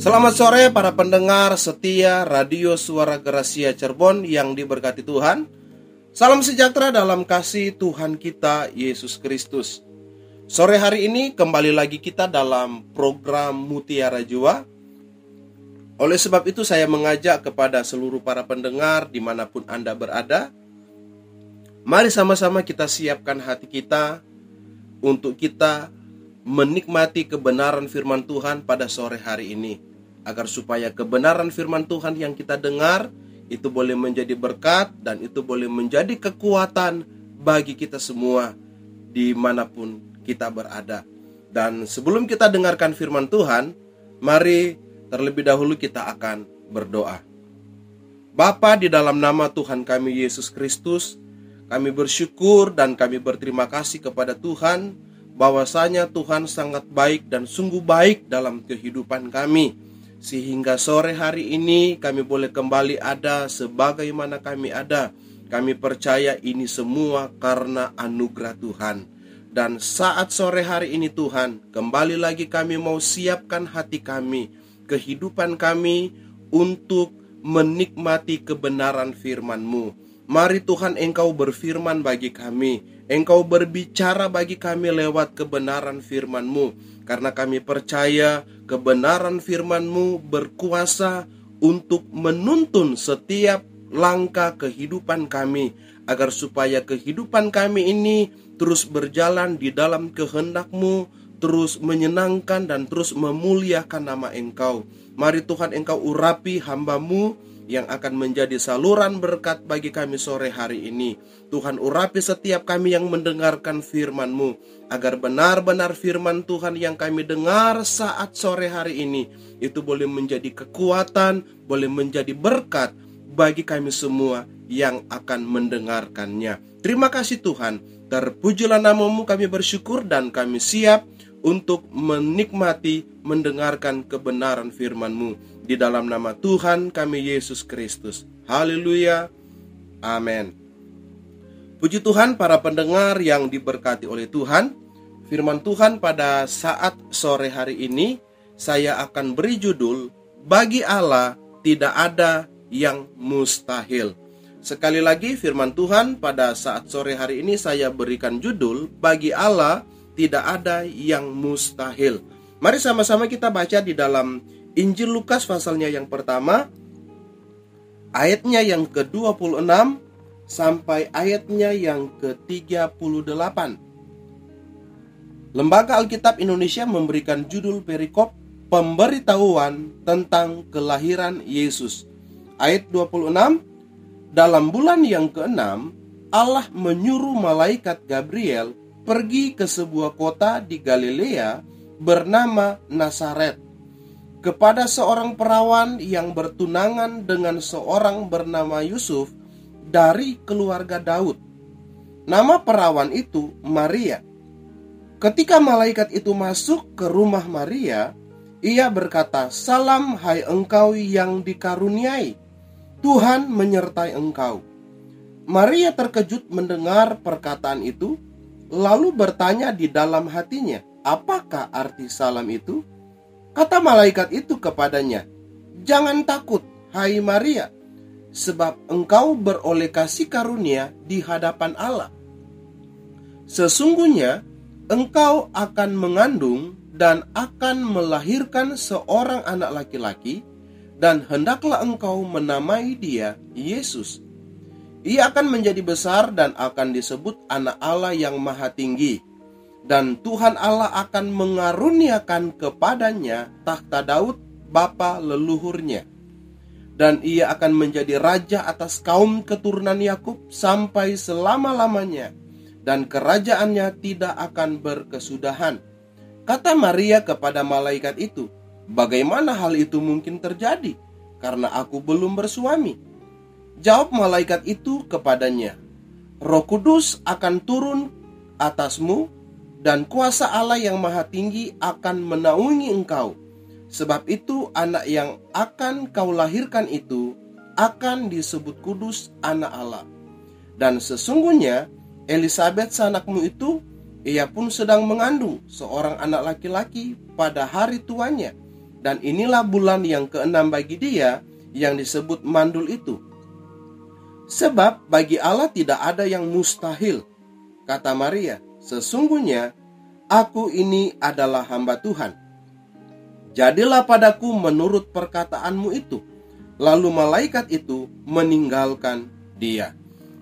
Selamat sore para pendengar setia Radio Suara Gerasia Cirebon yang diberkati Tuhan. Salam sejahtera dalam kasih Tuhan kita Yesus Kristus. Sore hari ini kembali lagi kita dalam program Mutiara Jiwa. Oleh sebab itu saya mengajak kepada seluruh para pendengar di mana pun Anda berada. Mari sama-sama kita siapkan hati kita untuk kita menikmati kebenaran firman Tuhan pada sore hari ini agar supaya kebenaran firman Tuhan yang kita dengar itu boleh menjadi berkat dan itu boleh menjadi kekuatan bagi kita semua di mana pun kita berada. Dan sebelum kita dengarkan firman Tuhan, mari terlebih dahulu kita akan berdoa. Bapa di dalam nama Tuhan kami Yesus Kristus, kami bersyukur dan kami berterima kasih kepada Tuhan bahwasanya Tuhan sangat baik dan sungguh baik dalam kehidupan kami sehingga sore hari ini kami boleh kembali ada sebagaimana kami ada. Kami percaya ini semua karena anugerah Tuhan. Dan saat sore hari ini Tuhan, kembali lagi kami mau siapkan hati kami, kehidupan kami untuk menikmati kebenaran firman-Mu. Mari Tuhan Engkau berfirman bagi kami, Engkau berbicara bagi kami lewat kebenaran firman-Mu, karena kami percaya kebenaran firman-Mu berkuasa untuk menuntun setiap langkah kehidupan kami, agar supaya kehidupan kami ini terus berjalan di dalam kehendak-Mu, terus menyenangkan dan terus memuliakan nama Engkau. Mari Tuhan Engkau urapi hambamu yang akan menjadi saluran berkat bagi kami sore hari ini. Tuhan urapi setiap kami yang mendengarkan firman-Mu, agar benar-benar firman Tuhan yang kami dengar saat sore hari ini, itu boleh menjadi kekuatan, boleh menjadi berkat bagi kami semua yang akan mendengarkannya. Terima kasih Tuhan, terpujilah namamu kami bersyukur dan kami siap untuk menikmati mendengarkan kebenaran firman-Mu. Di dalam nama Tuhan kami Yesus Kristus. Haleluya. Amin. Puji Tuhan para pendengar yang diberkati oleh Tuhan. Firman Tuhan pada saat sore hari ini saya akan beri judul Bagi Allah tidak ada yang mustahil. Sekali lagi firman Tuhan pada saat sore hari ini saya berikan judul Bagi Allah tidak ada yang mustahil. Mari sama-sama kita baca di dalam Injil Lukas pasalnya yang pertama ayatnya yang ke-26 sampai ayatnya yang ke-38. Lembaga Alkitab Indonesia memberikan judul perikop pemberitahuan tentang kelahiran Yesus. Ayat 26 Dalam bulan yang keenam Allah menyuruh malaikat Gabriel pergi ke sebuah kota di Galilea bernama Nazaret kepada seorang perawan yang bertunangan dengan seorang bernama Yusuf dari keluarga Daud. Nama perawan itu Maria. Ketika malaikat itu masuk ke rumah Maria, ia berkata, "Salam, hai engkau yang dikaruniai, Tuhan menyertai engkau." Maria terkejut mendengar perkataan itu, lalu bertanya di dalam hatinya, "Apakah arti salam itu?" Kata malaikat itu kepadanya, "Jangan takut, hai Maria, sebab engkau beroleh kasih karunia di hadapan Allah. Sesungguhnya engkau akan mengandung dan akan melahirkan seorang anak laki-laki, dan hendaklah engkau menamai dia Yesus. Ia akan menjadi besar dan akan disebut Anak Allah yang Maha Tinggi." Dan Tuhan Allah akan mengaruniakan kepadanya takhta Daud bapa leluhurnya. Dan ia akan menjadi raja atas kaum keturunan Yakub sampai selama-lamanya. Dan kerajaannya tidak akan berkesudahan. Kata Maria kepada malaikat itu bagaimana hal itu mungkin terjadi? Karena aku belum bersuami. Jawab malaikat itu kepadanya Roh Kudus akan turun atasmu dan kuasa Allah yang maha tinggi akan menaungi engkau. Sebab itu anak yang akan kau lahirkan itu akan disebut kudus anak Allah. Dan sesungguhnya Elizabeth sanakmu itu ia pun sedang mengandung seorang anak laki-laki pada hari tuanya Dan inilah bulan yang keenam bagi dia yang disebut mandul itu. Sebab bagi Allah tidak ada yang mustahil. Kata Maria, sesungguhnya aku ini adalah hamba Tuhan. Jadilah padaku menurut perkataanmu itu. Lalu malaikat itu meninggalkan dia.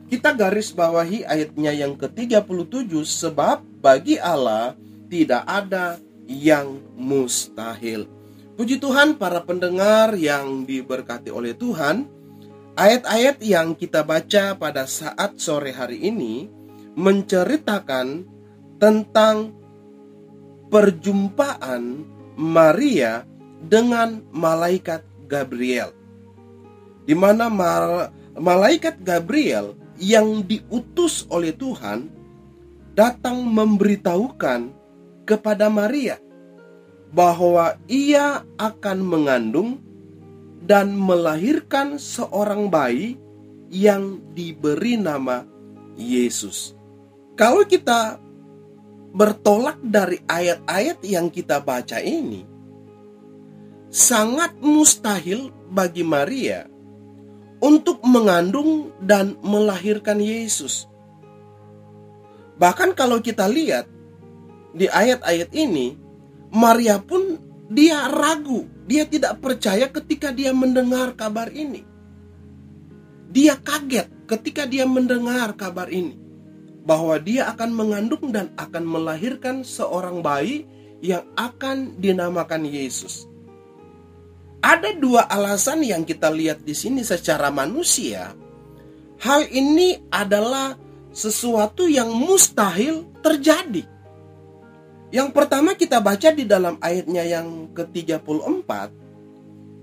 Kita garis bawahi ayatnya yang ke-37 sebab bagi Allah tidak ada yang mustahil. Puji Tuhan para pendengar yang diberkati oleh Tuhan. Ayat-ayat yang kita baca pada saat sore hari ini menceritakan tentang perjumpaan Maria dengan malaikat Gabriel. Di mana malaikat Gabriel yang diutus oleh Tuhan datang memberitahukan kepada Maria bahwa ia akan mengandung dan melahirkan seorang bayi yang diberi nama Yesus. Kalau kita bertolak dari ayat-ayat yang kita baca ini, sangat mustahil bagi Maria untuk mengandung dan melahirkan Yesus. Bahkan kalau kita lihat di ayat-ayat ini, Maria pun dia ragu, dia tidak percaya ketika dia mendengar kabar ini. Dia kaget ketika dia mendengar kabar ini bahwa dia akan mengandung dan akan melahirkan seorang bayi yang akan dinamakan Yesus. Ada dua alasan yang kita lihat di sini secara manusia. Hal ini adalah sesuatu yang mustahil terjadi. Yang pertama kita baca di dalam ayatnya yang ke-34.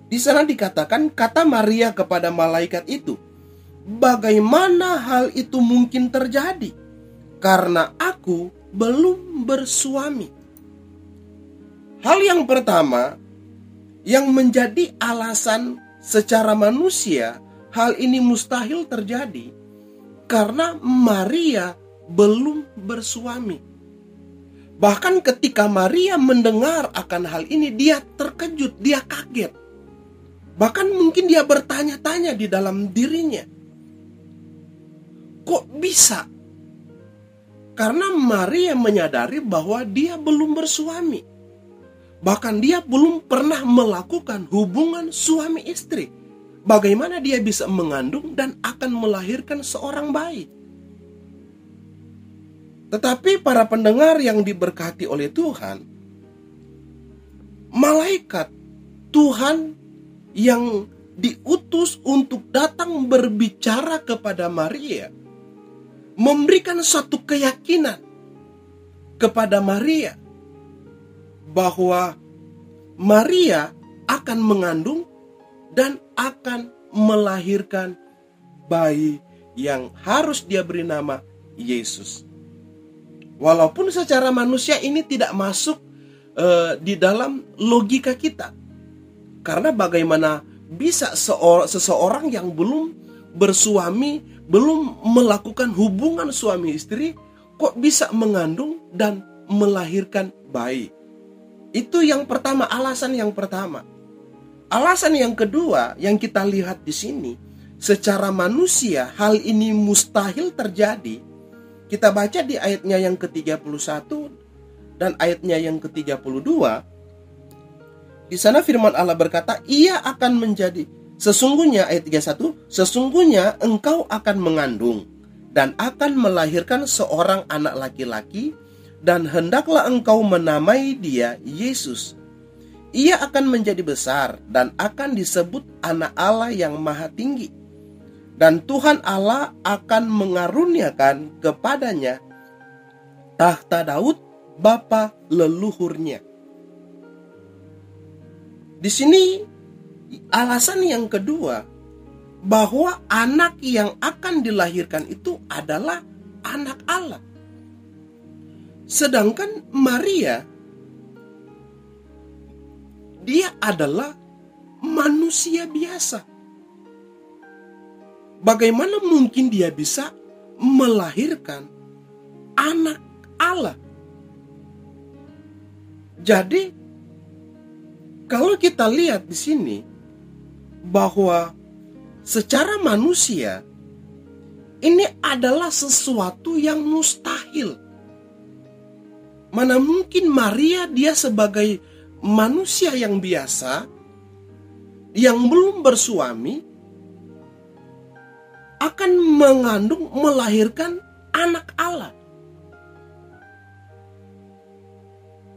Di sana dikatakan kata Maria kepada malaikat itu, "Bagaimana hal itu mungkin terjadi? Karena aku belum bersuami." Hal yang pertama, yang menjadi alasan secara manusia hal ini mustahil terjadi karena Maria belum bersuami. Bahkan ketika Maria mendengar akan hal ini dia terkejut, dia kaget. Bahkan mungkin dia bertanya-tanya di dalam dirinya. Kok bisa? Karena Maria menyadari bahwa dia belum bersuami Bahkan dia belum pernah melakukan hubungan suami istri. Bagaimana dia bisa mengandung dan akan melahirkan seorang bayi? Tetapi para pendengar yang diberkati oleh Tuhan, malaikat Tuhan yang diutus untuk datang berbicara kepada Maria, memberikan satu keyakinan kepada Maria bahwa Maria akan mengandung dan akan melahirkan bayi yang harus dia beri nama Yesus. Walaupun secara manusia ini tidak masuk uh, di dalam logika kita. Karena bagaimana bisa seseorang yang belum bersuami, belum melakukan hubungan suami istri, kok bisa mengandung dan melahirkan bayi? Itu yang pertama, alasan yang pertama. Alasan yang kedua yang kita lihat di sini, secara manusia hal ini mustahil terjadi. Kita baca di ayatnya yang ke-31 dan ayatnya yang ke-32. Di sana firman Allah berkata, "Ia akan menjadi sesungguhnya ayat 31, sesungguhnya engkau akan mengandung dan akan melahirkan seorang anak laki-laki dan hendaklah engkau menamai dia Yesus. Ia akan menjadi besar dan akan disebut anak Allah yang maha tinggi. Dan Tuhan Allah akan mengaruniakan kepadanya tahta Daud bapa leluhurnya. Di sini alasan yang kedua bahwa anak yang akan dilahirkan itu adalah anak Allah. Sedangkan Maria dia adalah manusia biasa. Bagaimana mungkin dia bisa melahirkan anak Allah? Jadi Kalau kita lihat di sini bahwa secara manusia ini adalah sesuatu yang mustahil. Mana mungkin Maria dia sebagai manusia yang biasa yang belum bersuami akan mengandung melahirkan anak Allah.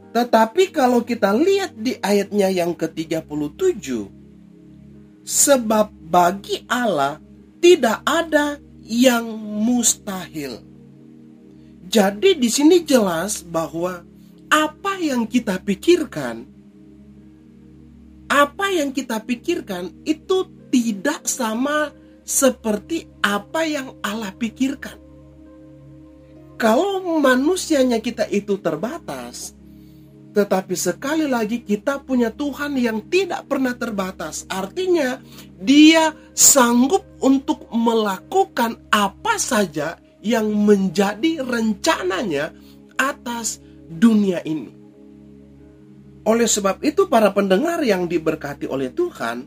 Tetapi kalau kita lihat di ayatnya yang ke-37, sebab bagi Allah tidak ada yang mustahil. Jadi di sini jelas bahwa apa yang kita pikirkan apa yang kita pikirkan itu tidak sama seperti apa yang Allah pikirkan. Kalau manusianya kita itu terbatas, tetapi sekali lagi kita punya Tuhan yang tidak pernah terbatas. Artinya dia sanggup untuk melakukan apa saja yang menjadi rencananya atas dunia ini. Oleh sebab itu para pendengar yang diberkati oleh Tuhan,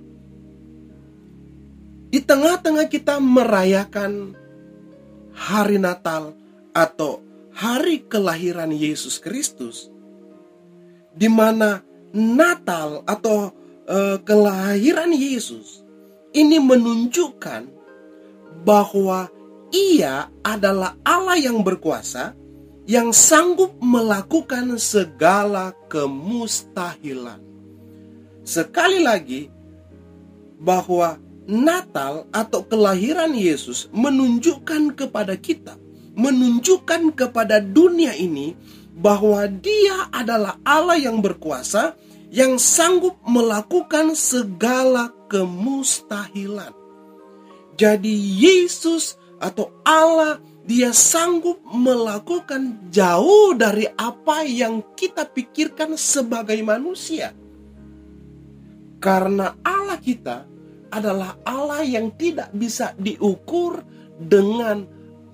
di tengah-tengah kita merayakan hari Natal atau hari kelahiran Yesus Kristus, di mana Natal atau e, kelahiran Yesus ini menunjukkan bahwa Ia adalah Allah yang berkuasa yang sanggup melakukan segala kemustahilan. Sekali lagi, bahwa Natal atau kelahiran Yesus menunjukkan kepada kita, menunjukkan kepada dunia ini bahwa Dia adalah Allah yang berkuasa yang sanggup melakukan segala kemustahilan. Jadi Yesus atau Allah dia sanggup melakukan jauh dari apa yang kita pikirkan sebagai manusia. Karena Allah kita adalah Allah yang tidak bisa diukur dengan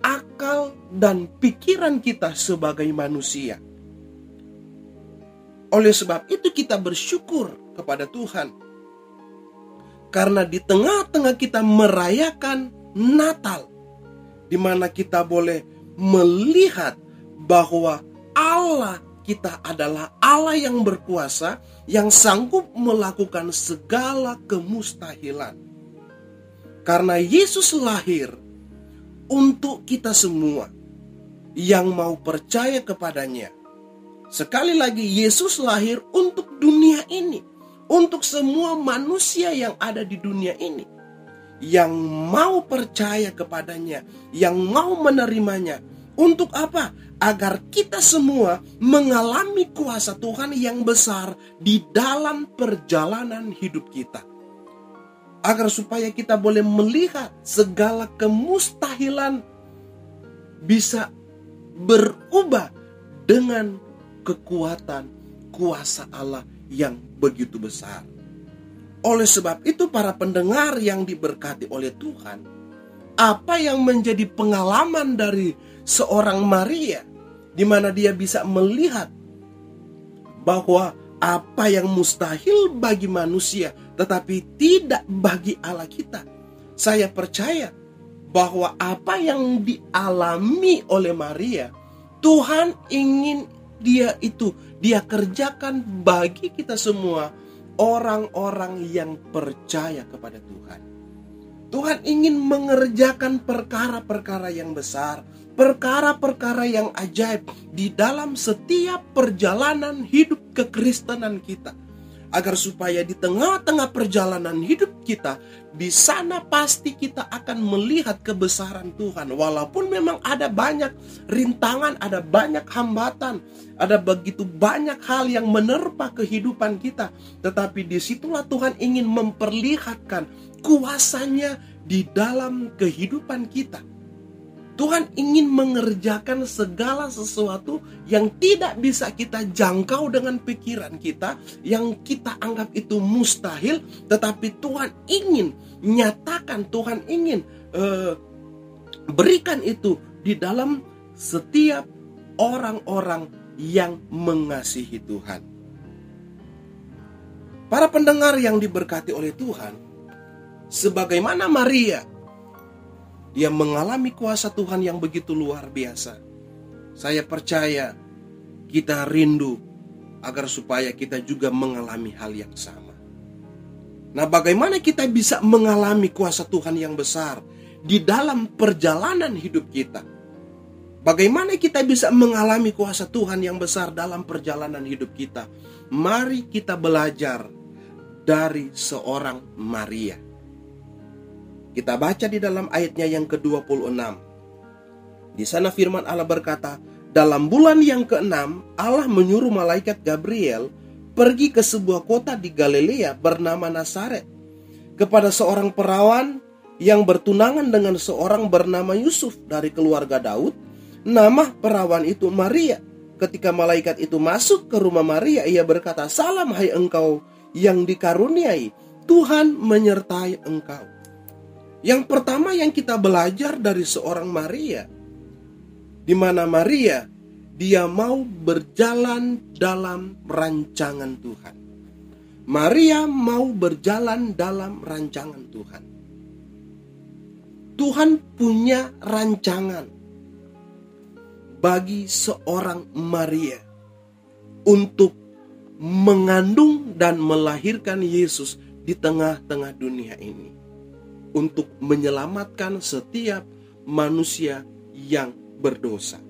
akal dan pikiran kita sebagai manusia. Oleh sebab itu kita bersyukur kepada Tuhan. Karena di tengah-tengah kita merayakan Natal di mana kita boleh melihat bahwa Allah kita adalah Allah yang berkuasa yang sanggup melakukan segala kemustahilan. Karena Yesus lahir untuk kita semua yang mau percaya kepadanya. Sekali lagi Yesus lahir untuk dunia ini, untuk semua manusia yang ada di dunia ini. Yang mau percaya kepadanya, yang mau menerimanya. Untuk apa? agar kita semua mengalami kuasa Tuhan yang besar di dalam perjalanan hidup kita. Agar supaya kita boleh melihat segala kemustahilan bisa berubah dengan kekuatan kuasa Allah yang begitu besar. Oleh sebab itu para pendengar yang diberkati oleh Tuhan, apa yang menjadi pengalaman dari seorang Maria di mana dia bisa melihat bahwa apa yang mustahil bagi manusia tetapi tidak bagi Allah kita. Saya percaya bahwa apa yang dialami oleh Maria Tuhan ingin dia itu dia kerjakan bagi kita semua orang-orang yang percaya kepada Tuhan. Tuhan ingin mengerjakan perkara-perkara yang besar perkara-perkara yang ajaib di dalam setiap perjalanan hidup kekristenan kita. Agar supaya di tengah-tengah perjalanan hidup kita, di sana pasti kita akan melihat kebesaran Tuhan. Walaupun memang ada banyak rintangan, ada banyak hambatan, ada begitu banyak hal yang menerpa kehidupan kita. Tetapi di situlah Tuhan ingin memperlihatkan kuasanya di dalam kehidupan kita Tuhan ingin mengerjakan segala sesuatu yang tidak bisa kita jangkau dengan pikiran kita, yang kita anggap itu mustahil, tetapi Tuhan ingin nyatakan, Tuhan ingin uh, berikan itu di dalam setiap orang-orang yang mengasihi Tuhan. Para pendengar yang diberkati oleh Tuhan, sebagaimana Maria, dia mengalami kuasa Tuhan yang begitu luar biasa. Saya percaya kita rindu agar supaya kita juga mengalami hal yang sama. Nah, bagaimana kita bisa mengalami kuasa Tuhan yang besar di dalam perjalanan hidup kita? Bagaimana kita bisa mengalami kuasa Tuhan yang besar dalam perjalanan hidup kita? Mari kita belajar dari seorang Maria. Kita baca di dalam ayatnya yang ke-26. Di sana firman Allah berkata, dalam bulan yang keenam, Allah menyuruh malaikat Gabriel pergi ke sebuah kota di Galilea bernama Nazaret kepada seorang perawan yang bertunangan dengan seorang bernama Yusuf dari keluarga Daud Nama perawan itu Maria. Ketika malaikat itu masuk ke rumah Maria, ia berkata, "Salam hai engkau yang dikaruniai, Tuhan menyertai engkau." Yang pertama yang kita belajar dari seorang Maria, di mana Maria dia mau berjalan dalam rancangan Tuhan. Maria mau berjalan dalam rancangan Tuhan. Tuhan punya rancangan bagi seorang Maria untuk mengandung dan melahirkan Yesus di tengah-tengah dunia ini untuk menyelamatkan setiap manusia yang berdosa.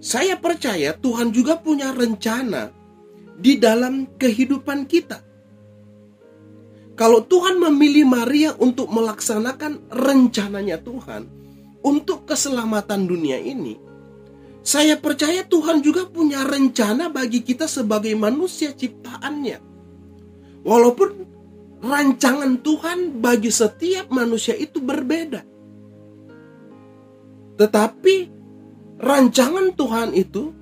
Saya percaya Tuhan juga punya rencana di dalam kehidupan kita. Kalau Tuhan memilih Maria untuk melaksanakan rencananya Tuhan untuk keselamatan dunia ini, saya percaya Tuhan juga punya rencana bagi kita sebagai manusia ciptaannya. Walaupun rancangan Tuhan bagi setiap manusia itu berbeda. Tetapi rancangan Tuhan itu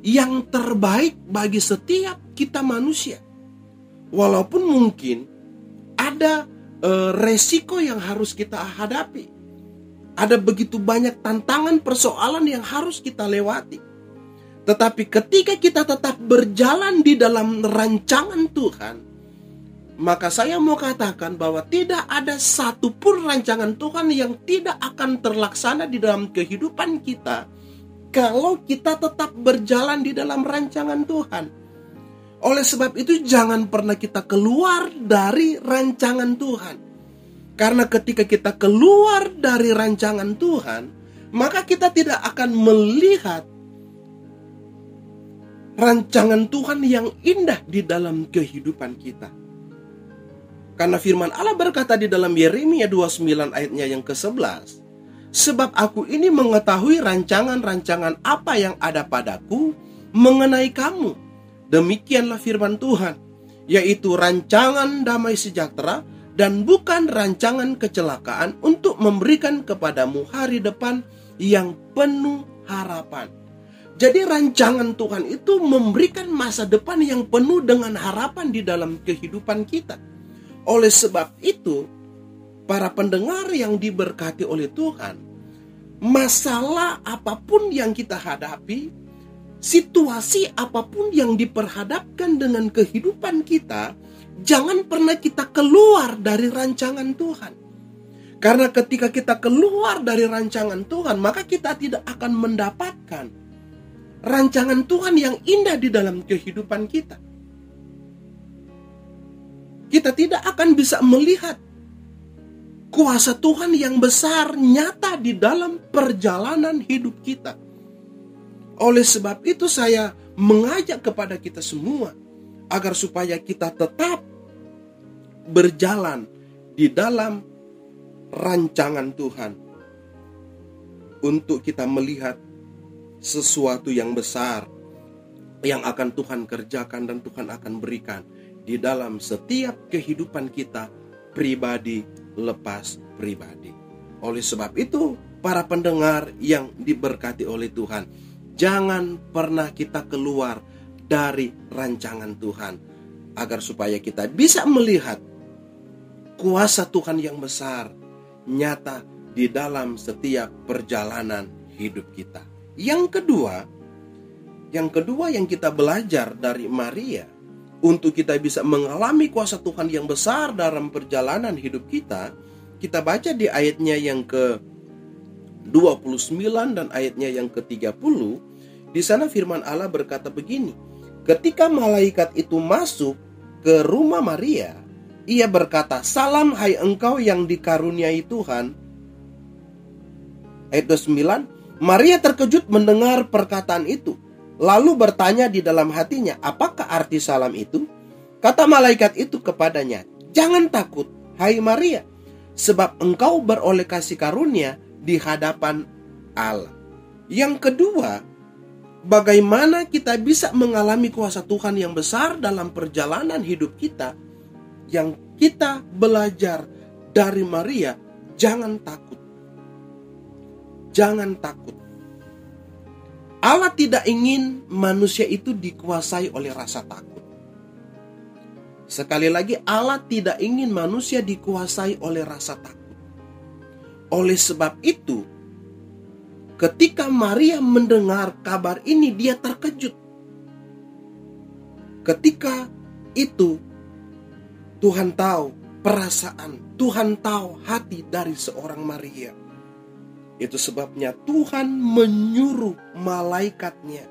yang terbaik bagi setiap kita manusia. Walaupun mungkin ada e, resiko yang harus kita hadapi ada begitu banyak tantangan persoalan yang harus kita lewati. Tetapi ketika kita tetap berjalan di dalam rancangan Tuhan, maka saya mau katakan bahwa tidak ada satupun rancangan Tuhan yang tidak akan terlaksana di dalam kehidupan kita kalau kita tetap berjalan di dalam rancangan Tuhan. Oleh sebab itu jangan pernah kita keluar dari rancangan Tuhan. Karena ketika kita keluar dari rancangan Tuhan, maka kita tidak akan melihat rancangan Tuhan yang indah di dalam kehidupan kita. Karena firman Allah berkata di dalam Yeremia 29 ayatnya yang ke-11, Sebab aku ini mengetahui rancangan-rancangan apa yang ada padaku mengenai kamu. Demikianlah firman Tuhan, yaitu rancangan damai sejahtera dan bukan rancangan kecelakaan untuk memberikan kepadamu hari depan yang penuh harapan. Jadi rancangan Tuhan itu memberikan masa depan yang penuh dengan harapan di dalam kehidupan kita. Oleh sebab itu, para pendengar yang diberkati oleh Tuhan, masalah apa pun yang kita hadapi, situasi apa pun yang diperhadapkan dengan kehidupan kita, jangan pernah kita keluar dari rancangan Tuhan. Karena ketika kita keluar dari rancangan Tuhan, maka kita tidak akan mendapatkan rancangan Tuhan yang indah di dalam kehidupan kita. Kita tidak akan bisa melihat kuasa Tuhan yang besar nyata di dalam perjalanan hidup kita. Oleh sebab itu saya mengajak kepada kita semua agar supaya kita tetap berjalan di dalam rancangan Tuhan untuk kita melihat sesuatu yang besar yang akan Tuhan kerjakan dan Tuhan akan berikan di dalam setiap kehidupan kita pribadi lepas pribadi. Oleh sebab itu, para pendengar yang diberkati oleh Tuhan, jangan pernah kita keluar dari rancangan Tuhan agar supaya kita bisa melihat kuasa Tuhan yang besar nyata di dalam setiap perjalanan hidup kita. Yang kedua, yang kedua yang kita belajar dari Maria untuk kita bisa mengalami kuasa Tuhan yang besar dalam perjalanan hidup kita, kita baca di ayatnya yang ke 29 dan ayatnya yang ke-30, di sana firman Allah berkata begini, ketika malaikat itu masuk ke rumah Maria, ia berkata, "Salam hai engkau yang dikaruniai Tuhan." Ayat 29, Maria terkejut mendengar perkataan itu lalu bertanya di dalam hatinya, "Apakah arti salam itu?" Kata malaikat itu kepadanya, "Jangan takut, hai Maria, sebab engkau beroleh kasih karunia di hadapan Allah." Yang kedua, bagaimana kita bisa mengalami kuasa Tuhan yang besar dalam perjalanan hidup kita yang kita belajar dari Maria, jangan takut. Jangan takut. Allah tidak ingin manusia itu dikuasai oleh rasa takut. Sekali lagi, Allah tidak ingin manusia dikuasai oleh rasa takut. Oleh sebab itu, ketika Maria mendengar kabar ini, dia terkejut. Ketika itu, Tuhan tahu perasaan, Tuhan tahu hati dari seorang Maria. Itu sebabnya Tuhan menyuruh malaikatnya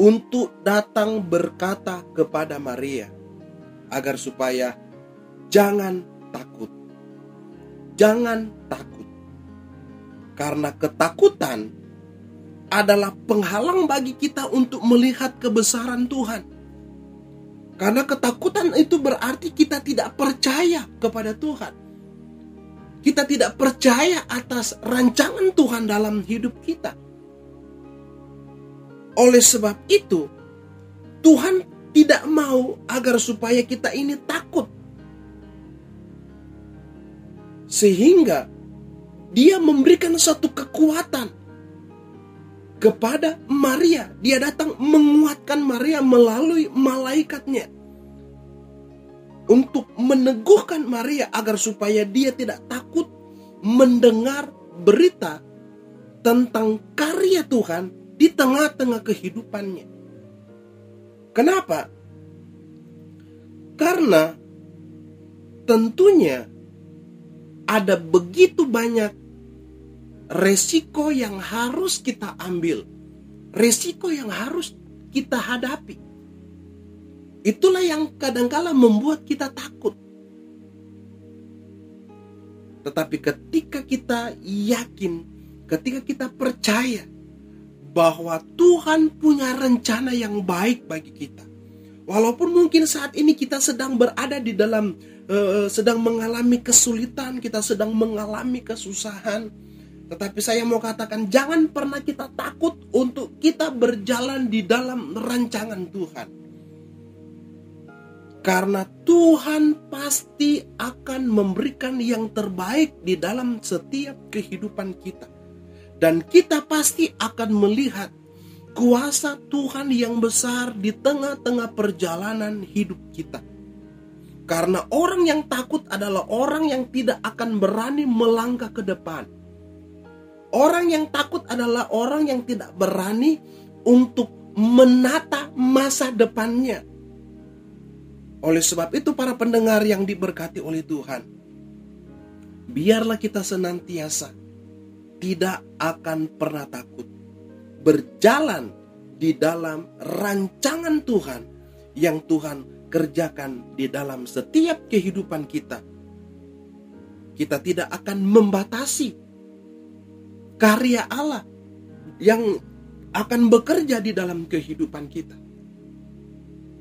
untuk datang berkata kepada Maria agar supaya jangan takut. Jangan takut. Karena ketakutan adalah penghalang bagi kita untuk melihat kebesaran Tuhan. Karena ketakutan itu berarti kita tidak percaya kepada Tuhan. Kita tidak percaya atas rancangan Tuhan dalam hidup kita. Oleh sebab itu, Tuhan tidak mau agar supaya kita ini takut. Sehingga dia memberikan satu kekuatan kepada Maria. Dia datang menguatkan Maria melalui malaikatnya untuk meneguhkan Maria agar supaya dia tidak takut mendengar berita tentang karya Tuhan di tengah-tengah kehidupannya. Kenapa? Karena tentunya ada begitu banyak resiko yang harus kita ambil, resiko yang harus kita hadapi. Itulah yang kadangkala membuat kita takut. Tetapi ketika kita yakin, ketika kita percaya bahwa Tuhan punya rencana yang baik bagi kita. Walaupun mungkin saat ini kita sedang berada di dalam uh, sedang mengalami kesulitan, kita sedang mengalami kesusahan, tetapi saya mau katakan jangan pernah kita takut untuk kita berjalan di dalam rancangan Tuhan. Karena Tuhan pasti akan memberikan yang terbaik di dalam setiap kehidupan kita. Dan kita pasti akan melihat kuasa Tuhan yang besar di tengah-tengah perjalanan hidup kita. Karena orang yang takut adalah orang yang tidak akan berani melangkah ke depan. Orang yang takut adalah orang yang tidak berani untuk menata masa depannya oleh sebab itu para pendengar yang diberkati oleh Tuhan, biarlah kita senantiasa tidak akan pernah takut berjalan di dalam rancangan Tuhan yang Tuhan kerjakan di dalam setiap kehidupan kita. Kita tidak akan membatasi karya Allah yang akan bekerja di dalam kehidupan kita.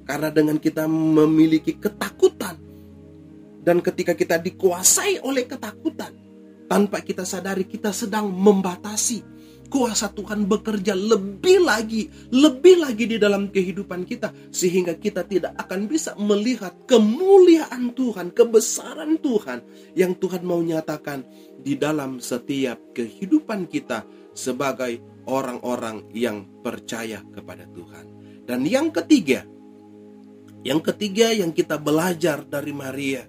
Karena dengan kita memiliki ketakutan dan ketika kita dikuasai oleh ketakutan, tanpa kita sadari kita sedang membatasi kuasa Tuhan bekerja lebih lagi, lebih lagi di dalam kehidupan kita sehingga kita tidak akan bisa melihat kemuliaan Tuhan, kebesaran Tuhan yang Tuhan mau nyatakan di dalam setiap kehidupan kita sebagai orang-orang yang percaya kepada Tuhan. Dan yang ketiga, yang ketiga yang kita belajar dari Maria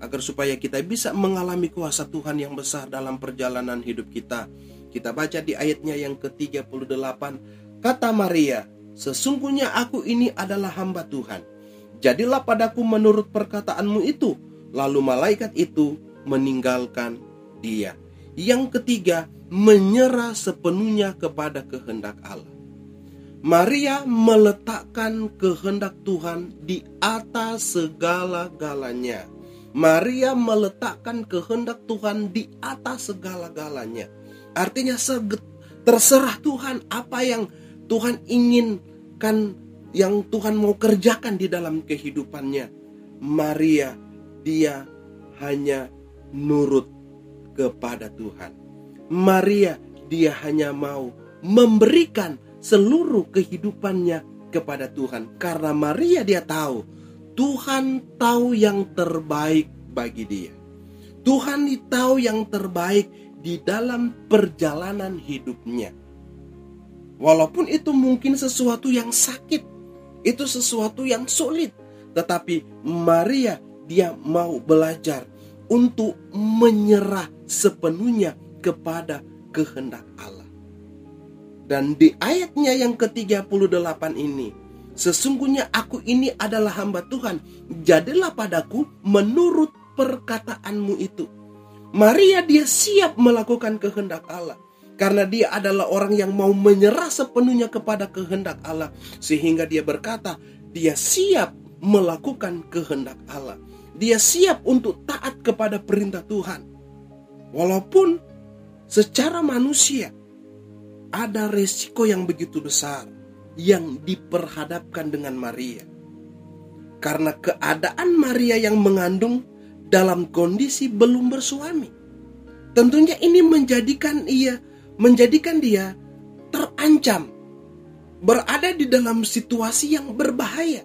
agar supaya kita bisa mengalami kuasa Tuhan yang besar dalam perjalanan hidup kita. Kita baca di ayatnya yang ke-38, kata Maria, sesungguhnya aku ini adalah hamba Tuhan. Jadilah padaku menurut perkataanmu itu. Lalu malaikat itu meninggalkan dia. Yang ketiga, menyerah sepenuhnya kepada kehendak Allah. Maria meletakkan kehendak Tuhan di atas segala-galanya. Maria meletakkan kehendak Tuhan di atas segala-galanya. Artinya terserah Tuhan apa yang Tuhan inginkan yang Tuhan mau kerjakan di dalam kehidupannya. Maria dia hanya nurut kepada Tuhan. Maria dia hanya mau memberikan seluruh kehidupannya kepada Tuhan karena Maria dia tahu Tuhan tahu yang terbaik bagi dia. Tuhan tahu yang terbaik di dalam perjalanan hidupnya. Walaupun itu mungkin sesuatu yang sakit, itu sesuatu yang sulit, tetapi Maria dia mau belajar untuk menyerah sepenuhnya kepada kehendak Allah. Dan di ayatnya yang ke-38 ini, sesungguhnya aku ini adalah hamba Tuhan, jadilah padaku menurut perkataanmu itu. Maria dia siap melakukan kehendak Allah karena dia adalah orang yang mau menyerah sepenuhnya kepada kehendak Allah sehingga dia berkata dia siap melakukan kehendak Allah. Dia siap untuk taat kepada perintah Tuhan. Walaupun secara manusia ada resiko yang begitu besar yang diperhadapkan dengan Maria. Karena keadaan Maria yang mengandung dalam kondisi belum bersuami. Tentunya ini menjadikan ia menjadikan dia terancam berada di dalam situasi yang berbahaya.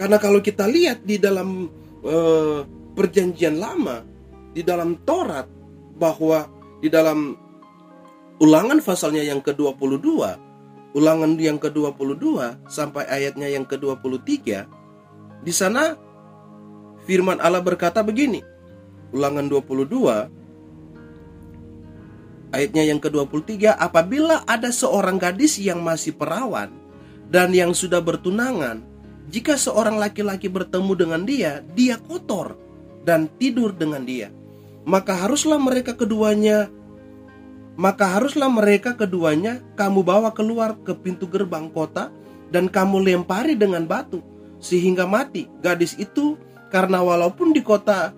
Karena kalau kita lihat di dalam uh, perjanjian lama, di dalam Taurat bahwa di dalam ulangan pasalnya yang ke-22, ulangan yang ke-22 sampai ayatnya yang ke-23, di sana firman Allah berkata begini. Ulangan 22 ayatnya yang ke-23, apabila ada seorang gadis yang masih perawan dan yang sudah bertunangan, jika seorang laki-laki bertemu dengan dia, dia kotor dan tidur dengan dia. Maka haruslah mereka keduanya maka haruslah mereka keduanya kamu bawa keluar ke pintu gerbang kota dan kamu lempari dengan batu sehingga mati. Gadis itu karena walaupun di kota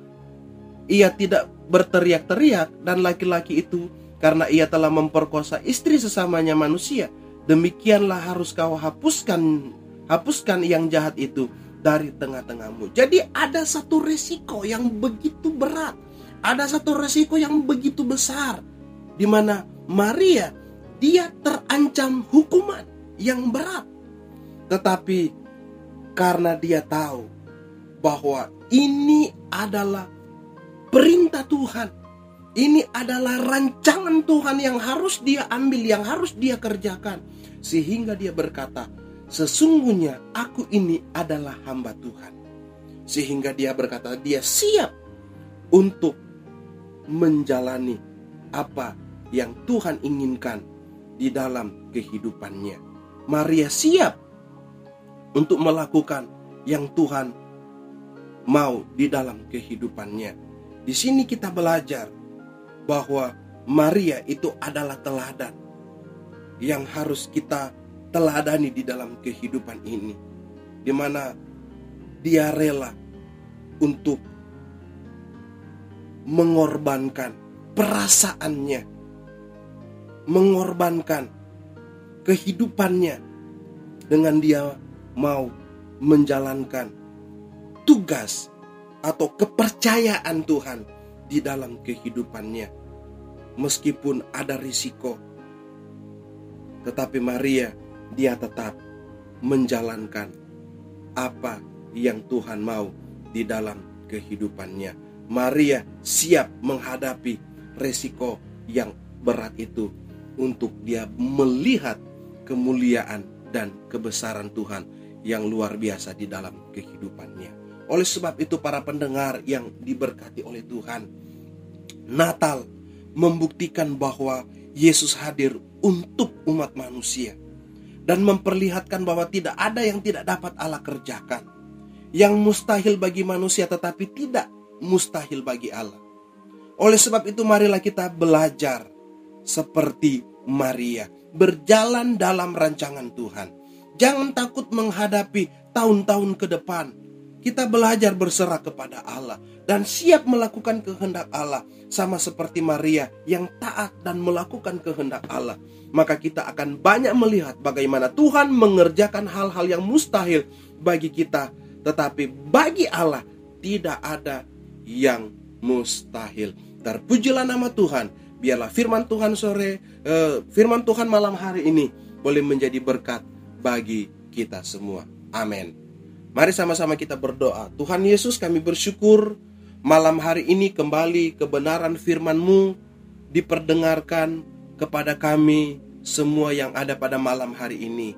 ia tidak berteriak-teriak dan laki-laki itu karena ia telah memperkosa istri sesamanya manusia, demikianlah harus kau hapuskan hapuskan yang jahat itu dari tengah-tengahmu. Jadi ada satu resiko yang begitu berat, ada satu resiko yang begitu besar di mana Maria dia terancam hukuman yang berat. Tetapi karena dia tahu bahwa ini adalah perintah Tuhan. Ini adalah rancangan Tuhan yang harus dia ambil, yang harus dia kerjakan. Sehingga dia berkata, sesungguhnya aku ini adalah hamba Tuhan. Sehingga dia berkata, dia siap untuk menjalani apa yang Tuhan inginkan di dalam kehidupannya. Maria siap untuk melakukan yang Tuhan mau di dalam kehidupannya. Di sini kita belajar bahwa Maria itu adalah teladan yang harus kita teladani di dalam kehidupan ini, di mana dia rela untuk mengorbankan perasaannya, mengorbankan kehidupannya dengan dia mau menjalankan tugas atau kepercayaan Tuhan di dalam kehidupannya. Meskipun ada risiko, tetapi Maria dia tetap menjalankan apa yang Tuhan mau di dalam kehidupannya. Maria siap menghadapi risiko yang berat itu untuk dia melihat kemuliaan dan kebesaran Tuhan yang luar biasa di dalam kehidupannya. Oleh sebab itu para pendengar yang diberkati oleh Tuhan, Natal membuktikan bahwa Yesus hadir untuk umat manusia. dan memperlihatkan bahwa tidak ada yang tidak dapat Allah kerjakan. Yang mustahil bagi manusia tetapi tidak mustahil bagi Allah. Oleh sebab itu marilah kita belajar seperti Maria, berjalan dalam rancangan Tuhan. Jangan takut menghadapi tahun-tahun ke depan. Kita belajar berserah kepada Allah dan siap melakukan kehendak Allah, sama seperti Maria yang taat dan melakukan kehendak Allah. Maka kita akan banyak melihat bagaimana Tuhan mengerjakan hal-hal yang mustahil bagi kita, tetapi bagi Allah tidak ada yang mustahil. Terpujilah nama Tuhan. Biarlah firman Tuhan sore, eh, firman Tuhan malam hari ini boleh menjadi berkat bagi kita semua. Amin. Mari sama-sama kita berdoa. Tuhan Yesus kami bersyukur malam hari ini kembali kebenaran firman-Mu diperdengarkan kepada kami semua yang ada pada malam hari ini.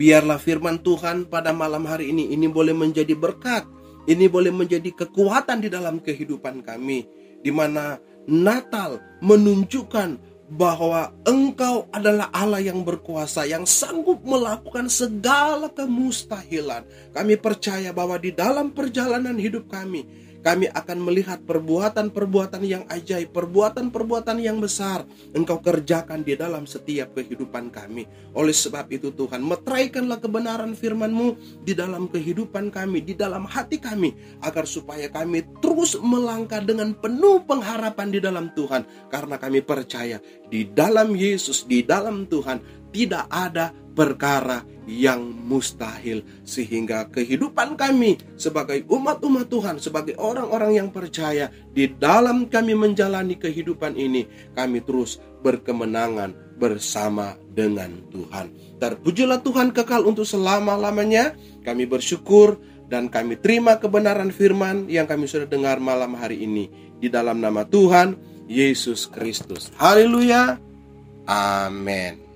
Biarlah firman Tuhan pada malam hari ini ini boleh menjadi berkat, ini boleh menjadi kekuatan di dalam kehidupan kami di mana Natal menunjukkan bahwa engkau adalah Allah yang berkuasa yang sanggup melakukan segala kemustahilan. Kami percaya bahwa di dalam perjalanan hidup kami kami akan melihat perbuatan-perbuatan yang ajaib, perbuatan-perbuatan yang besar Engkau kerjakan di dalam setiap kehidupan kami. Oleh sebab itu Tuhan, meteraikanlah kebenaran firman-Mu di dalam kehidupan kami, di dalam hati kami, agar supaya kami terus melangkah dengan penuh pengharapan di dalam Tuhan. Karena kami percaya di dalam Yesus, di dalam Tuhan, tidak ada perkara yang mustahil sehingga kehidupan kami sebagai umat-umat Tuhan sebagai orang-orang yang percaya di dalam kami menjalani kehidupan ini kami terus berkemenangan bersama dengan Tuhan. Terpujilah Tuhan kekal untuk selama-lamanya. Kami bersyukur dan kami terima kebenaran firman yang kami sudah dengar malam hari ini di dalam nama Tuhan Yesus Kristus. Haleluya. Amin.